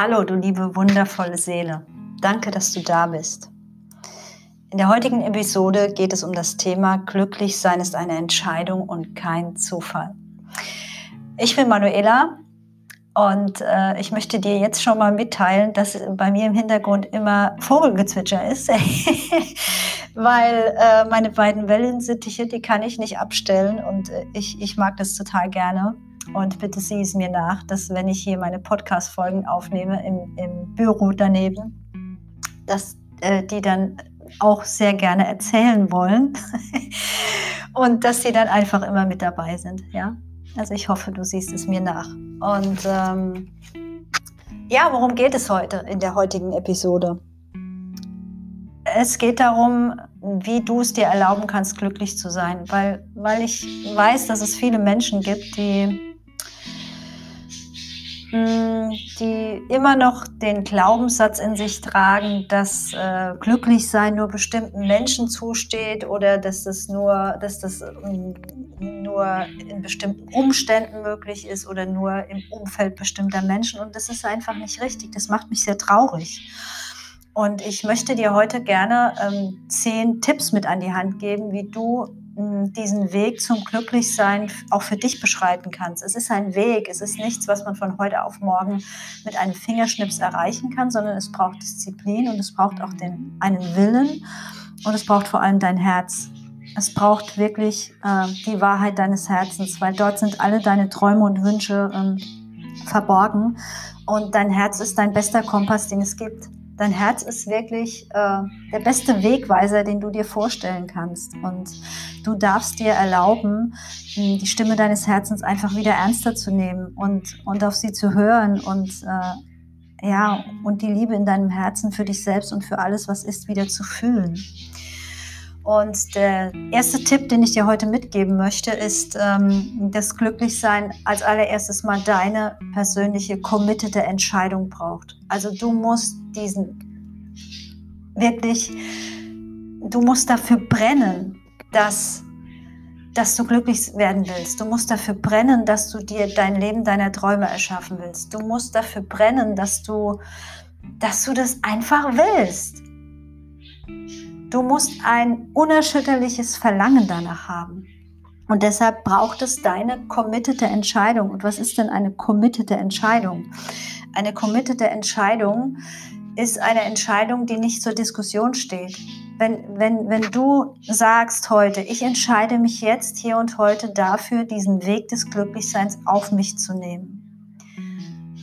Hallo, du liebe wundervolle Seele. Danke, dass du da bist. In der heutigen Episode geht es um das Thema Glücklich sein ist eine Entscheidung und kein Zufall. Ich bin Manuela und äh, ich möchte dir jetzt schon mal mitteilen, dass bei mir im Hintergrund immer Vogelgezwitscher ist, weil äh, meine beiden Wellensittiche, die kann ich nicht abstellen und äh, ich, ich mag das total gerne. Und bitte sieh es mir nach, dass wenn ich hier meine Podcast-Folgen aufnehme im, im Büro daneben, dass äh, die dann auch sehr gerne erzählen wollen und dass sie dann einfach immer mit dabei sind. Ja, also ich hoffe, du siehst es mir nach. Und ähm, ja, worum geht es heute in der heutigen Episode? Es geht darum, wie du es dir erlauben kannst, glücklich zu sein, weil, weil ich weiß, dass es viele Menschen gibt, die Mm, die immer noch den Glaubenssatz in sich tragen, dass äh, Glücklichsein nur bestimmten Menschen zusteht oder dass das nur, dass das ähm, nur in bestimmten Umständen möglich ist oder nur im Umfeld bestimmter Menschen. Und das ist einfach nicht richtig. Das macht mich sehr traurig. Und ich möchte dir heute gerne ähm, zehn Tipps mit an die Hand geben, wie du diesen Weg zum Glücklichsein auch für dich beschreiten kannst. Es ist ein Weg, es ist nichts, was man von heute auf morgen mit einem Fingerschnips erreichen kann, sondern es braucht Disziplin und es braucht auch den, einen Willen und es braucht vor allem dein Herz. Es braucht wirklich äh, die Wahrheit deines Herzens, weil dort sind alle deine Träume und Wünsche ähm, verborgen und dein Herz ist dein bester Kompass, den es gibt. Dein Herz ist wirklich äh, der beste Wegweiser, den du dir vorstellen kannst. Und du darfst dir erlauben, die Stimme deines Herzens einfach wieder ernster zu nehmen und, und auf sie zu hören und äh, ja, und die Liebe in deinem Herzen für dich selbst und für alles, was ist, wieder zu fühlen. Und der erste Tipp, den ich dir heute mitgeben möchte, ist, ähm, dass Glücklichsein als allererstes mal deine persönliche committete Entscheidung braucht. Also du musst diesen wirklich, du musst dafür brennen, dass, dass du glücklich werden willst. Du musst dafür brennen, dass du dir dein Leben deiner Träume erschaffen willst. Du musst dafür brennen, dass du, dass du das einfach willst. Du musst ein unerschütterliches Verlangen danach haben. Und deshalb braucht es deine committete Entscheidung. Und was ist denn eine committete Entscheidung? Eine committete Entscheidung ist eine Entscheidung, die nicht zur Diskussion steht. Wenn, wenn, wenn du sagst heute, ich entscheide mich jetzt hier und heute dafür, diesen Weg des Glücklichseins auf mich zu nehmen.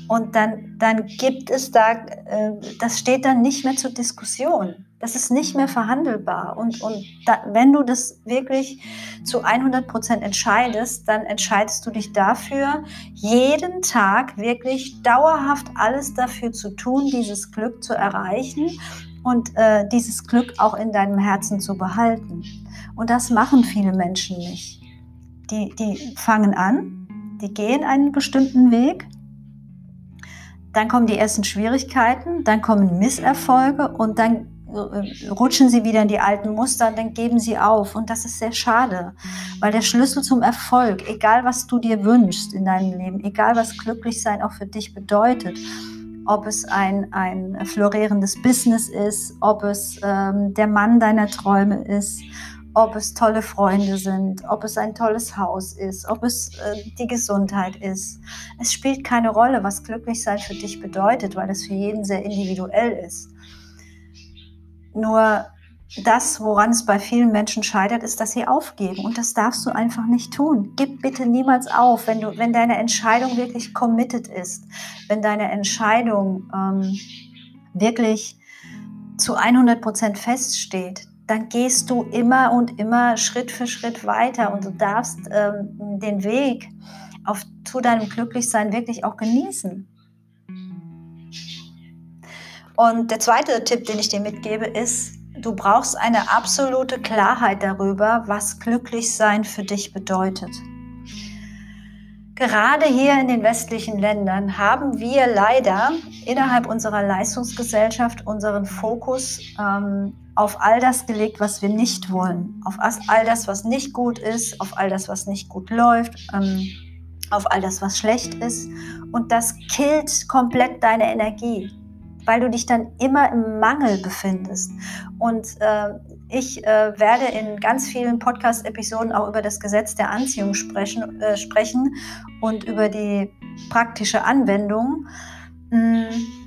Und dann, dann gibt es da, äh, das steht dann nicht mehr zur Diskussion. Das ist nicht mehr verhandelbar. Und, und da, wenn du das wirklich zu 100 Prozent entscheidest, dann entscheidest du dich dafür, jeden Tag wirklich dauerhaft alles dafür zu tun, dieses Glück zu erreichen und äh, dieses Glück auch in deinem Herzen zu behalten. Und das machen viele Menschen nicht. Die, die fangen an, die gehen einen bestimmten Weg, dann kommen die ersten Schwierigkeiten, dann kommen Misserfolge und dann rutschen sie wieder in die alten Muster, dann geben sie auf. Und das ist sehr schade, weil der Schlüssel zum Erfolg, egal was du dir wünschst in deinem Leben, egal was glücklich sein auch für dich bedeutet, ob es ein, ein florierendes Business ist, ob es ähm, der Mann deiner Träume ist, ob es tolle Freunde sind, ob es ein tolles Haus ist, ob es äh, die Gesundheit ist. Es spielt keine Rolle, was glücklich sein für dich bedeutet, weil es für jeden sehr individuell ist. Nur das, woran es bei vielen Menschen scheitert, ist, dass sie aufgeben. Und das darfst du einfach nicht tun. Gib bitte niemals auf, wenn, du, wenn deine Entscheidung wirklich committed ist, wenn deine Entscheidung ähm, wirklich zu 100 Prozent feststeht, dann gehst du immer und immer Schritt für Schritt weiter und du darfst ähm, den Weg auf, zu deinem Glücklichsein wirklich auch genießen. Und der zweite Tipp, den ich dir mitgebe, ist, du brauchst eine absolute Klarheit darüber, was Glücklichsein für dich bedeutet. Gerade hier in den westlichen Ländern haben wir leider innerhalb unserer Leistungsgesellschaft unseren Fokus ähm, auf all das gelegt, was wir nicht wollen, auf all das, was nicht gut ist, auf all das, was nicht gut läuft. Ähm, auf all das, was schlecht ist. Und das killt komplett deine Energie, weil du dich dann immer im Mangel befindest. Und äh, ich äh, werde in ganz vielen Podcast-Episoden auch über das Gesetz der Anziehung sprechen, äh, sprechen und über die praktische Anwendung. Hm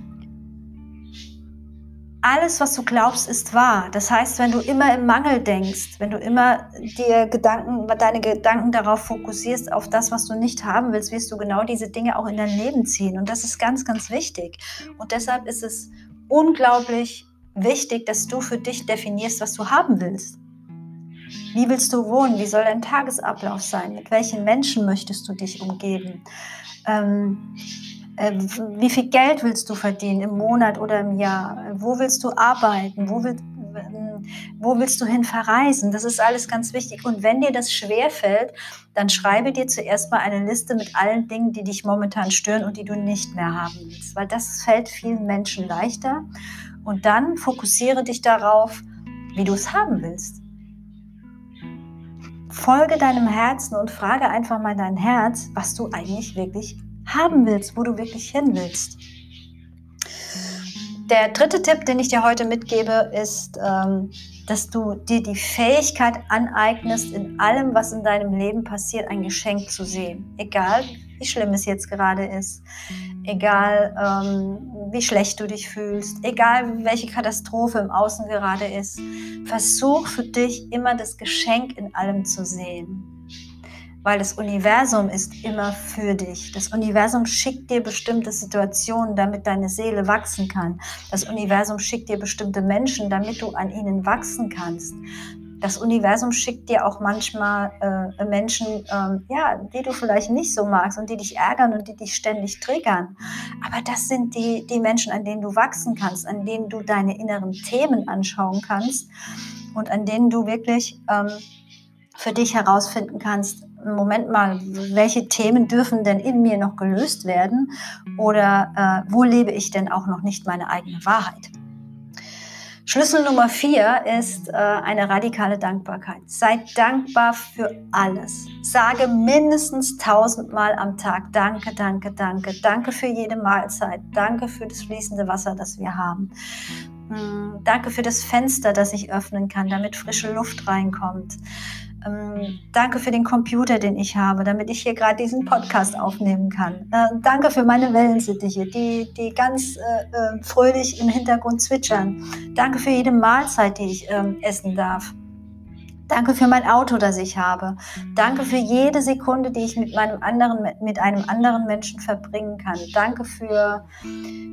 alles, was du glaubst, ist wahr. Das heißt, wenn du immer im Mangel denkst, wenn du immer dir Gedanken, deine Gedanken darauf fokussierst, auf das, was du nicht haben willst, wirst du genau diese Dinge auch in dein Leben ziehen. Und das ist ganz, ganz wichtig. Und deshalb ist es unglaublich wichtig, dass du für dich definierst, was du haben willst. Wie willst du wohnen? Wie soll dein Tagesablauf sein? Mit welchen Menschen möchtest du dich umgeben? Ähm, äh, wie viel Geld willst du verdienen im Monat oder im Jahr? Wo willst du arbeiten? Wo, will, ähm, wo willst du hin verreisen? Das ist alles ganz wichtig. Und wenn dir das schwerfällt, dann schreibe dir zuerst mal eine Liste mit allen Dingen, die dich momentan stören und die du nicht mehr haben willst. Weil das fällt vielen Menschen leichter. Und dann fokussiere dich darauf, wie du es haben willst. Folge deinem Herzen und frage einfach mal dein Herz, was du eigentlich wirklich haben willst, wo du wirklich hin willst. Der dritte Tipp, den ich dir heute mitgebe, ist, ähm, dass du dir die Fähigkeit aneignest, in allem, was in deinem Leben passiert, ein Geschenk zu sehen. Egal, wie schlimm es jetzt gerade ist. Egal, ähm, wie schlecht du dich fühlst. Egal, welche Katastrophe im Außen gerade ist. Versuch für dich immer das Geschenk in allem zu sehen weil das Universum ist immer für dich. Das Universum schickt dir bestimmte Situationen, damit deine Seele wachsen kann. Das Universum schickt dir bestimmte Menschen, damit du an ihnen wachsen kannst. Das Universum schickt dir auch manchmal äh, Menschen, ähm, ja, die du vielleicht nicht so magst und die dich ärgern und die dich ständig triggern. Aber das sind die, die Menschen, an denen du wachsen kannst, an denen du deine inneren Themen anschauen kannst und an denen du wirklich ähm, für dich herausfinden kannst, Moment mal, welche Themen dürfen denn in mir noch gelöst werden oder äh, wo lebe ich denn auch noch nicht meine eigene Wahrheit? Schlüssel Nummer vier ist äh, eine radikale Dankbarkeit. Sei dankbar für alles. Sage mindestens tausendmal am Tag Danke, danke, danke. Danke für jede Mahlzeit. Danke für das fließende Wasser, das wir haben. Mm, danke für das Fenster, das ich öffnen kann, damit frische Luft reinkommt. Ähm, danke für den Computer, den ich habe, damit ich hier gerade diesen Podcast aufnehmen kann. Äh, danke für meine Wellensittiche, die, die ganz äh, äh, fröhlich im Hintergrund zwitschern. Danke für jede Mahlzeit, die ich ähm, essen darf. Danke für mein Auto, das ich habe. Danke für jede Sekunde, die ich mit meinem anderen, mit einem anderen Menschen verbringen kann. Danke für,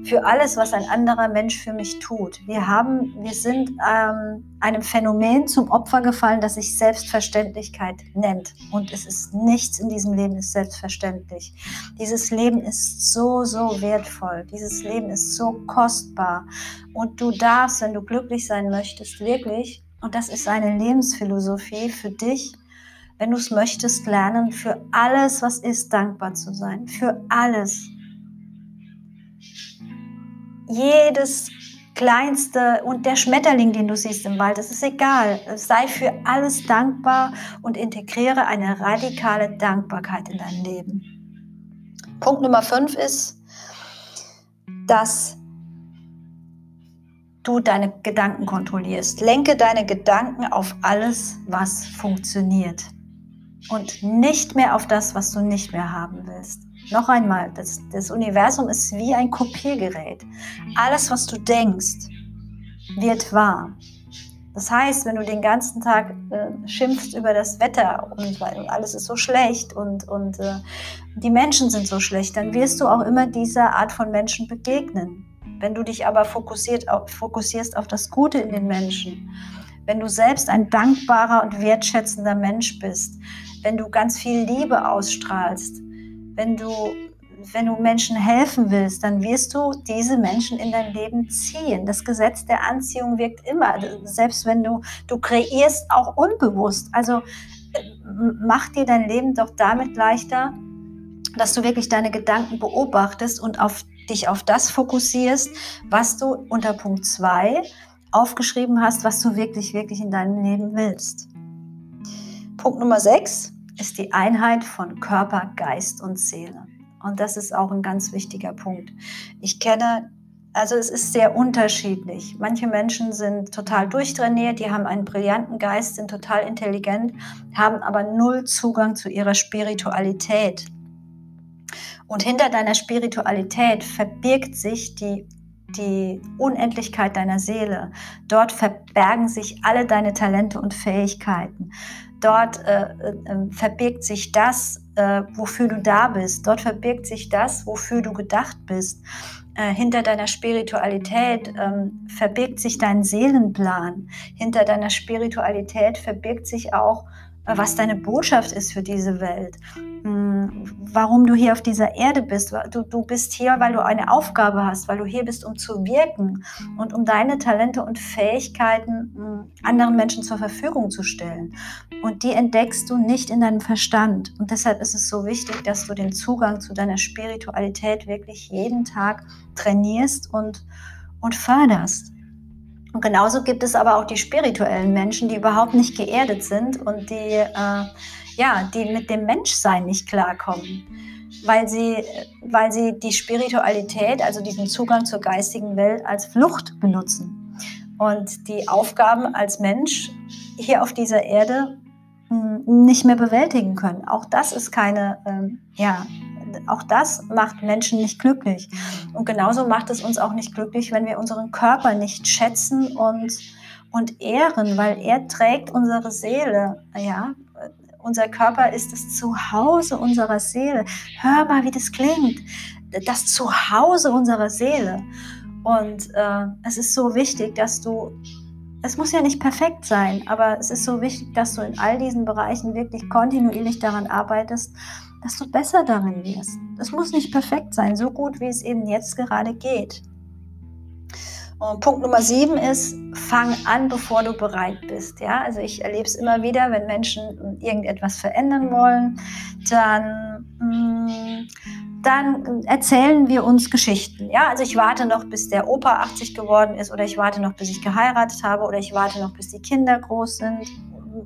für alles, was ein anderer Mensch für mich tut. Wir haben, wir sind ähm, einem Phänomen zum Opfer gefallen, das sich Selbstverständlichkeit nennt. Und es ist nichts in diesem Leben ist selbstverständlich. Dieses Leben ist so, so wertvoll. Dieses Leben ist so kostbar. Und du darfst, wenn du glücklich sein möchtest, wirklich und das ist eine Lebensphilosophie für dich, wenn du es möchtest, lernen, für alles, was ist, dankbar zu sein. Für alles. Jedes kleinste und der Schmetterling, den du siehst im Wald, das ist egal. Sei für alles dankbar und integriere eine radikale Dankbarkeit in dein Leben. Punkt Nummer fünf ist, dass du deine Gedanken kontrollierst. Lenke deine Gedanken auf alles, was funktioniert und nicht mehr auf das, was du nicht mehr haben willst. Noch einmal, das, das Universum ist wie ein Kopiergerät. Alles, was du denkst, wird wahr. Das heißt, wenn du den ganzen Tag äh, schimpfst über das Wetter und weil alles ist so schlecht und, und äh, die Menschen sind so schlecht, dann wirst du auch immer dieser Art von Menschen begegnen. Wenn du dich aber fokussiert, fokussierst auf das Gute in den Menschen, wenn du selbst ein dankbarer und wertschätzender Mensch bist, wenn du ganz viel Liebe ausstrahlst, wenn du, wenn du Menschen helfen willst, dann wirst du diese Menschen in dein Leben ziehen. Das Gesetz der Anziehung wirkt immer, selbst wenn du, du kreierst auch unbewusst. Also mach dir dein Leben doch damit leichter, dass du wirklich deine Gedanken beobachtest und auf dich auf das fokussierst, was du unter Punkt 2 aufgeschrieben hast, was du wirklich, wirklich in deinem Leben willst. Punkt Nummer 6 ist die Einheit von Körper, Geist und Seele. Und das ist auch ein ganz wichtiger Punkt. Ich kenne, also es ist sehr unterschiedlich. Manche Menschen sind total durchtrainiert, die haben einen brillanten Geist, sind total intelligent, haben aber null Zugang zu ihrer Spiritualität. Und hinter deiner Spiritualität verbirgt sich die die Unendlichkeit deiner Seele. Dort verbergen sich alle deine Talente und Fähigkeiten. Dort äh, äh, verbirgt sich das, äh, wofür du da bist. Dort verbirgt sich das, wofür du gedacht bist. Äh, hinter deiner Spiritualität ähm, verbirgt sich dein Seelenplan. Hinter deiner Spiritualität verbirgt sich auch was deine Botschaft ist für diese Welt, hm, warum du hier auf dieser Erde bist. Du, du bist hier, weil du eine Aufgabe hast, weil du hier bist, um zu wirken und um deine Talente und Fähigkeiten hm, anderen Menschen zur Verfügung zu stellen. Und die entdeckst du nicht in deinem Verstand. Und deshalb ist es so wichtig, dass du den Zugang zu deiner Spiritualität wirklich jeden Tag trainierst und, und förderst. Und genauso gibt es aber auch die spirituellen Menschen, die überhaupt nicht geerdet sind und die, äh, ja, die mit dem Menschsein nicht klarkommen, weil sie, weil sie die Spiritualität, also diesen Zugang zur geistigen Welt als Flucht benutzen und die Aufgaben als Mensch hier auf dieser Erde hm, nicht mehr bewältigen können. Auch das ist keine, ähm, ja, auch das macht Menschen nicht glücklich. Und genauso macht es uns auch nicht glücklich, wenn wir unseren Körper nicht schätzen und, und ehren, weil er trägt unsere Seele. Ja, unser Körper ist das Zuhause unserer Seele. Hör mal, wie das klingt. Das Zuhause unserer Seele. Und äh, es ist so wichtig, dass du es muss ja nicht perfekt sein, aber es ist so wichtig, dass du in all diesen Bereichen wirklich kontinuierlich daran arbeitest, dass du besser darin wirst. Es muss nicht perfekt sein, so gut wie es eben jetzt gerade geht. Und Punkt Nummer sieben ist, fang an, bevor du bereit bist. Ja, also ich erlebe es immer wieder, wenn Menschen irgendetwas verändern wollen, dann, mm, dann erzählen wir uns Geschichten. Ja, also ich warte noch, bis der Opa 80 geworden ist oder ich warte noch, bis ich geheiratet habe oder ich warte noch, bis die Kinder groß sind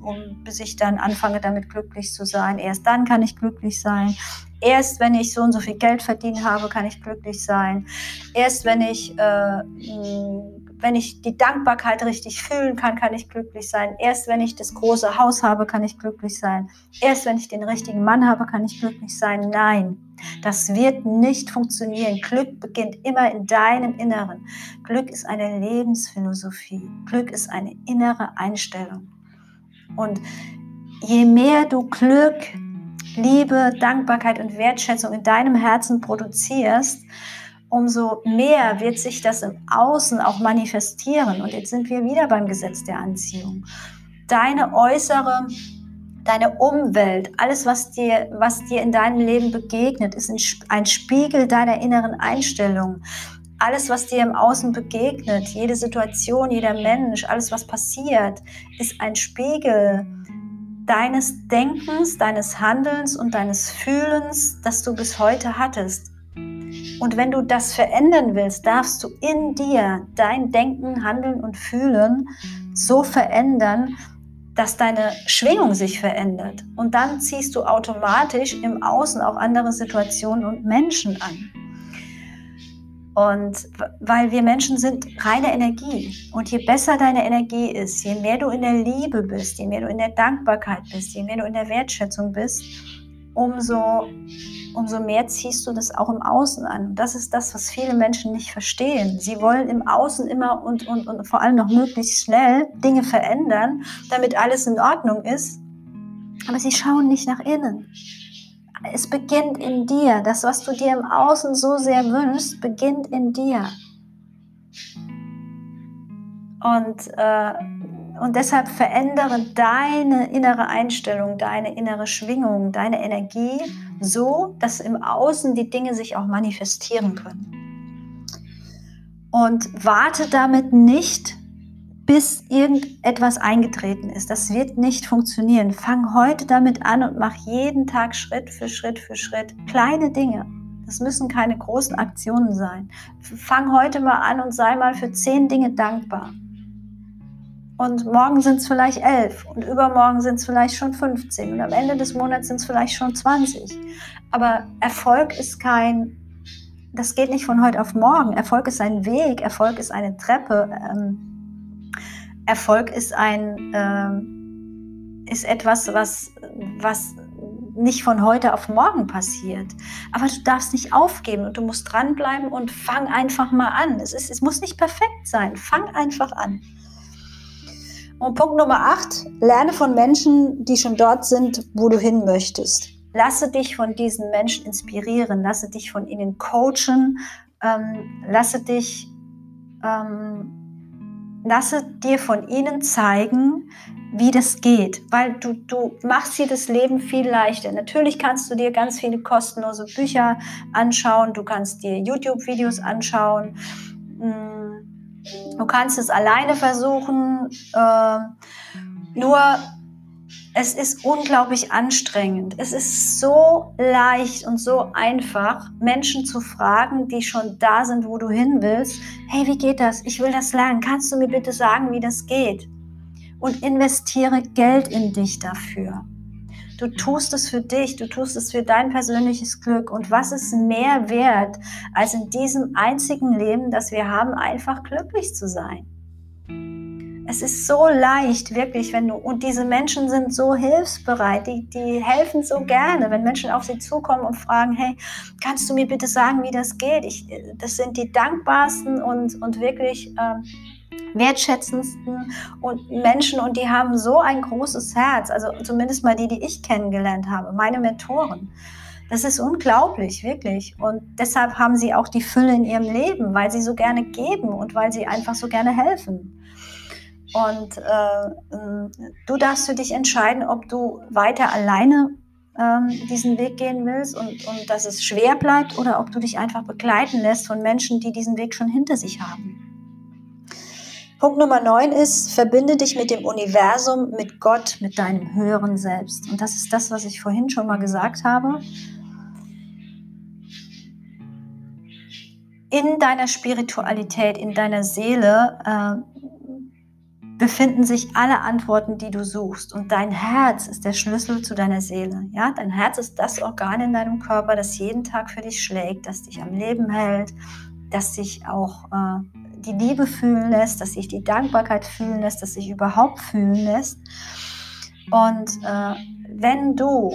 um, bis ich dann anfange, damit glücklich zu sein. Erst dann kann ich glücklich sein. Erst wenn ich so und so viel Geld verdient habe, kann ich glücklich sein. Erst wenn ich, äh, wenn ich die Dankbarkeit richtig fühlen kann, kann ich glücklich sein. Erst wenn ich das große Haus habe, kann ich glücklich sein. Erst wenn ich den richtigen Mann habe, kann ich glücklich sein. Nein, das wird nicht funktionieren. Glück beginnt immer in deinem Inneren. Glück ist eine Lebensphilosophie. Glück ist eine innere Einstellung. Und je mehr du Glück, Liebe, Dankbarkeit und Wertschätzung in deinem Herzen produzierst, umso mehr wird sich das im Außen auch manifestieren. Und jetzt sind wir wieder beim Gesetz der Anziehung. Deine äußere, deine Umwelt, alles, was dir, was dir in deinem Leben begegnet, ist ein Spiegel deiner inneren Einstellung alles, was dir im Außen begegnet, jede Situation, jeder Mensch, alles, was passiert, ist ein Spiegel deines Denkens, deines Handelns und deines Fühlens, das du bis heute hattest. Und wenn du das verändern willst, darfst du in dir dein Denken, Handeln und Fühlen so verändern, dass deine Schwingung sich verändert. Und dann ziehst du automatisch im Außen auch andere Situationen und Menschen an. Und weil wir Menschen sind reine Energie. Und je besser deine Energie ist, je mehr du in der Liebe bist, je mehr du in der Dankbarkeit bist, je mehr du in der Wertschätzung bist, umso, umso mehr ziehst du das auch im Außen an. Und das ist das, was viele Menschen nicht verstehen. Sie wollen im Außen immer und, und, und vor allem noch möglichst schnell Dinge verändern, damit alles in Ordnung ist. Aber sie schauen nicht nach innen es beginnt in dir. Das, was du dir im Außen so sehr wünschst, beginnt in dir. Und, äh, und deshalb verändere deine innere Einstellung, deine innere Schwingung, deine Energie so, dass im Außen die Dinge sich auch manifestieren können. Und warte damit nicht bis irgendetwas eingetreten ist. Das wird nicht funktionieren. Fang heute damit an und mach jeden Tag Schritt für Schritt für Schritt kleine Dinge. Das müssen keine großen Aktionen sein. Fang heute mal an und sei mal für zehn Dinge dankbar. Und morgen sind es vielleicht elf und übermorgen sind es vielleicht schon 15 und am Ende des Monats sind es vielleicht schon 20. Aber Erfolg ist kein, das geht nicht von heute auf morgen. Erfolg ist ein Weg, Erfolg ist eine Treppe. Ähm, Erfolg ist ein, ähm, ist etwas, was, was nicht von heute auf morgen passiert. Aber du darfst nicht aufgeben und du musst dranbleiben und fang einfach mal an. Es, ist, es muss nicht perfekt sein. Fang einfach an. Und Punkt Nummer 8, lerne von Menschen, die schon dort sind, wo du hin möchtest. Lasse dich von diesen Menschen inspirieren, lasse dich von ihnen coachen, ähm, lasse dich, ähm, lasse dir von ihnen zeigen, wie das geht, weil du, du machst dir das Leben viel leichter. Natürlich kannst du dir ganz viele kostenlose Bücher anschauen, du kannst dir YouTube-Videos anschauen. Hm Du kannst es alleine versuchen, äh, nur es ist unglaublich anstrengend. Es ist so leicht und so einfach, Menschen zu fragen, die schon da sind, wo du hin willst. Hey, wie geht das? Ich will das lernen. Kannst du mir bitte sagen, wie das geht? Und investiere Geld in dich dafür. Du tust es für dich, du tust es für dein persönliches Glück. Und was ist mehr wert, als in diesem einzigen Leben, das wir haben, einfach glücklich zu sein? Es ist so leicht, wirklich, wenn du, und diese Menschen sind so hilfsbereit, die, die helfen so gerne, wenn Menschen auf sie zukommen und fragen, hey, kannst du mir bitte sagen, wie das geht? Ich, das sind die dankbarsten und, und wirklich ähm, wertschätzendsten und Menschen und die haben so ein großes Herz, also zumindest mal die, die ich kennengelernt habe, meine Mentoren. Das ist unglaublich, wirklich. Und deshalb haben sie auch die Fülle in ihrem Leben, weil sie so gerne geben und weil sie einfach so gerne helfen. Und äh, du darfst für dich entscheiden, ob du weiter alleine ähm, diesen Weg gehen willst und, und dass es schwer bleibt oder ob du dich einfach begleiten lässt von Menschen, die diesen Weg schon hinter sich haben. Punkt Nummer 9 ist, verbinde dich mit dem Universum, mit Gott, mit deinem höheren Selbst. Und das ist das, was ich vorhin schon mal gesagt habe. In deiner Spiritualität, in deiner Seele äh, befinden sich alle Antworten, die du suchst. Und dein Herz ist der Schlüssel zu deiner Seele. Ja, dein Herz ist das Organ in deinem Körper, das jeden Tag für dich schlägt, das dich am Leben hält, das dich auch äh, die Liebe fühlen lässt, dass sich die Dankbarkeit fühlen lässt, dass sich überhaupt fühlen lässt. Und äh, wenn du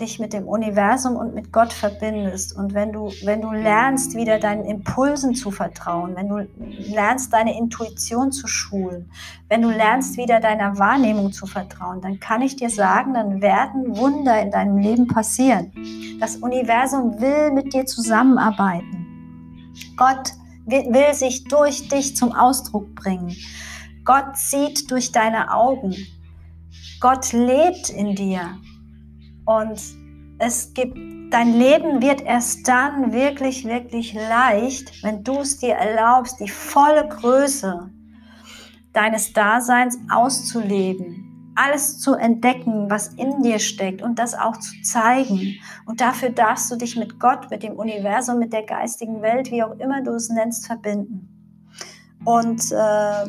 dich mit dem Universum und mit Gott verbindest und wenn du, wenn du lernst, wieder deinen Impulsen zu vertrauen, wenn du lernst, deine Intuition zu schulen, wenn du lernst, wieder deiner Wahrnehmung zu vertrauen, dann kann ich dir sagen, dann werden Wunder in deinem Leben passieren. Das Universum will mit dir zusammenarbeiten. Gott will sich durch dich zum Ausdruck bringen. Gott sieht durch deine Augen. Gott lebt in dir. Und es gibt, dein Leben wird erst dann wirklich, wirklich leicht, wenn du es dir erlaubst, die volle Größe deines Daseins auszuleben alles zu entdecken, was in dir steckt und das auch zu zeigen. Und dafür darfst du dich mit Gott, mit dem Universum, mit der geistigen Welt, wie auch immer du es nennst, verbinden. Und äh,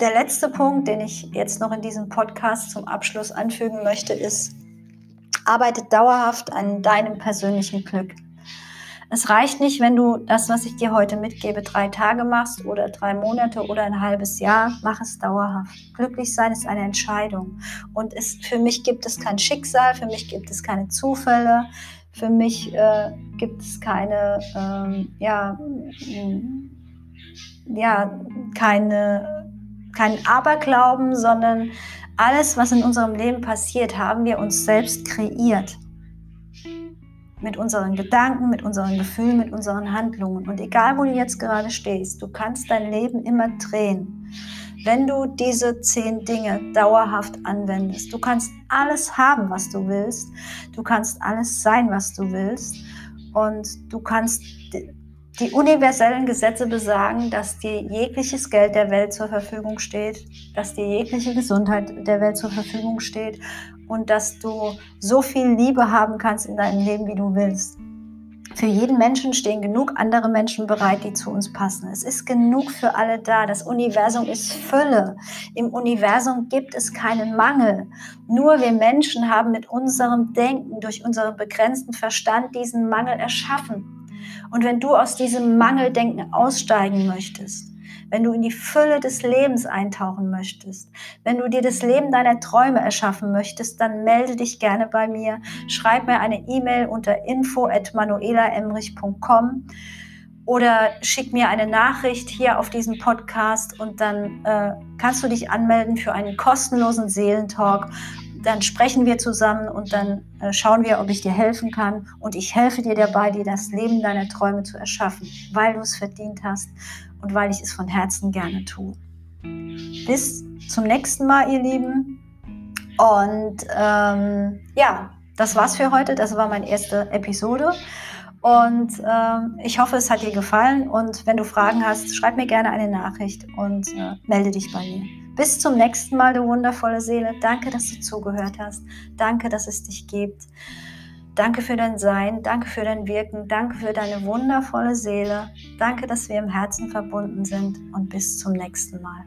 der letzte Punkt, den ich jetzt noch in diesem Podcast zum Abschluss anfügen möchte, ist, arbeite dauerhaft an deinem persönlichen Glück. Es reicht nicht, wenn du das, was ich dir heute mitgebe, drei Tage machst oder drei Monate oder ein halbes Jahr. Mach es dauerhaft. Glücklich sein ist eine Entscheidung. Und es, für mich gibt es kein Schicksal, für mich gibt es keine Zufälle, für mich äh, gibt es keine, ähm, ja, ja, keine, keinen Aberglauben, sondern alles, was in unserem Leben passiert, haben wir uns selbst kreiert mit unseren Gedanken, mit unseren Gefühlen, mit unseren Handlungen. Und egal, wo du jetzt gerade stehst, du kannst dein Leben immer drehen, wenn du diese zehn Dinge dauerhaft anwendest. Du kannst alles haben, was du willst. Du kannst alles sein, was du willst. Und du kannst die universellen Gesetze besagen, dass dir jegliches Geld der Welt zur Verfügung steht, dass dir jegliche Gesundheit der Welt zur Verfügung steht und dass du so viel Liebe haben kannst in deinem Leben, wie du willst. Für jeden Menschen stehen genug andere Menschen bereit, die zu uns passen. Es ist genug für alle da. Das Universum ist Fülle. Im Universum gibt es keinen Mangel. Nur wir Menschen haben mit unserem Denken, durch unseren begrenzten Verstand diesen Mangel erschaffen. Und wenn du aus diesem Mangeldenken aussteigen möchtest, wenn du in die Fülle des Lebens eintauchen möchtest, wenn du dir das Leben deiner Träume erschaffen möchtest, dann melde dich gerne bei mir. Schreib mir eine E-Mail unter info@manuelaemrich.com oder schick mir eine Nachricht hier auf diesem Podcast und dann äh, kannst du dich anmelden für einen kostenlosen Seelentalk. Dann sprechen wir zusammen und dann äh, schauen wir, ob ich dir helfen kann. Und ich helfe dir dabei, dir das Leben deiner Träume zu erschaffen, weil du es verdient hast und weil ich es von Herzen gerne tue. Bis zum nächsten Mal, ihr Lieben. Und ähm, ja, das war's für heute. Das war meine erste Episode. Und äh, ich hoffe, es hat dir gefallen. Und wenn du Fragen hast, schreib mir gerne eine Nachricht und äh, melde dich bei mir. Bis zum nächsten Mal, du wundervolle Seele. Danke, dass du zugehört hast. Danke, dass es dich gibt. Danke für dein Sein. Danke für dein Wirken. Danke für deine wundervolle Seele. Danke, dass wir im Herzen verbunden sind. Und bis zum nächsten Mal.